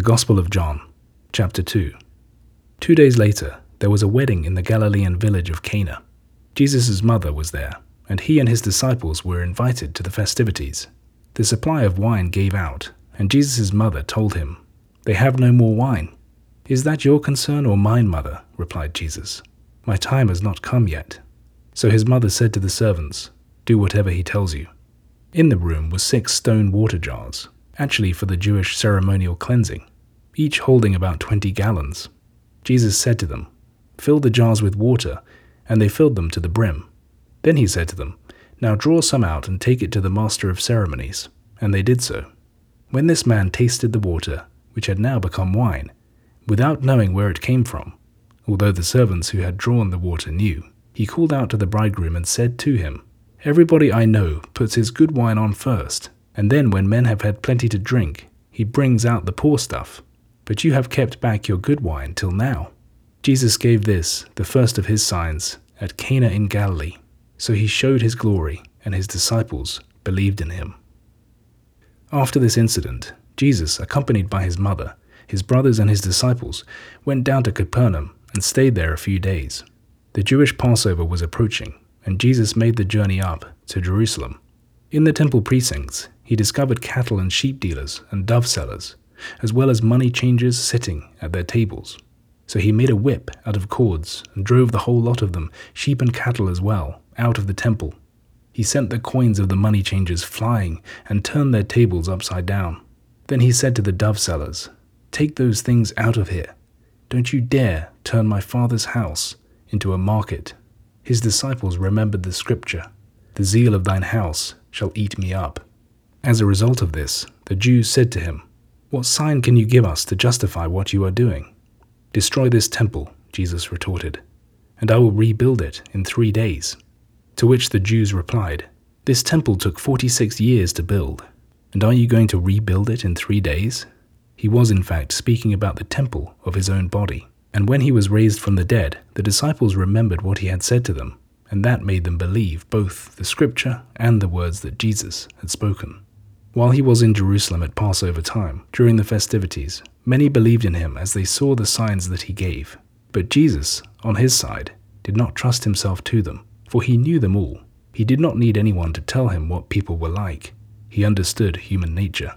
The Gospel of John, chapter 2. Two days later, there was a wedding in the Galilean village of Cana. Jesus' mother was there, and he and his disciples were invited to the festivities. The supply of wine gave out, and Jesus' mother told him, They have no more wine. Is that your concern or mine, mother? replied Jesus. My time has not come yet. So his mother said to the servants, Do whatever he tells you. In the room were six stone water jars, actually for the Jewish ceremonial cleansing, each holding about twenty gallons. Jesus said to them, Fill the jars with water, and they filled them to the brim. Then he said to them, Now draw some out and take it to the master of ceremonies. And they did so. When this man tasted the water, which had now become wine, without knowing where it came from, although the servants who had drawn the water knew, he called out to the bridegroom and said to him, Everybody I know puts his good wine on first and then, when men have had plenty to drink, he brings out the poor stuff. But you have kept back your good wine till now. Jesus gave this, the first of his signs, at Cana in Galilee. So he showed his glory, and his disciples believed in him. After this incident, Jesus, accompanied by his mother, his brothers, and his disciples, went down to Capernaum and stayed there a few days. The Jewish Passover was approaching, and Jesus made the journey up to Jerusalem. In the temple precincts, he discovered cattle and sheep dealers and dove sellers, as well as money changers sitting at their tables. So he made a whip out of cords and drove the whole lot of them, sheep and cattle as well, out of the temple. He sent the coins of the money changers flying and turned their tables upside down. Then he said to the dove sellers, Take those things out of here. Don't you dare turn my father's house into a market. His disciples remembered the scripture The zeal of thine house shall eat me up. As a result of this, the Jews said to him, What sign can you give us to justify what you are doing? Destroy this temple, Jesus retorted, and I will rebuild it in three days. To which the Jews replied, This temple took 46 years to build, and are you going to rebuild it in three days? He was, in fact, speaking about the temple of his own body. And when he was raised from the dead, the disciples remembered what he had said to them, and that made them believe both the scripture and the words that Jesus had spoken. While he was in Jerusalem at Passover time, during the festivities, many believed in him as they saw the signs that he gave. But Jesus, on his side, did not trust himself to them, for he knew them all. He did not need anyone to tell him what people were like. He understood human nature.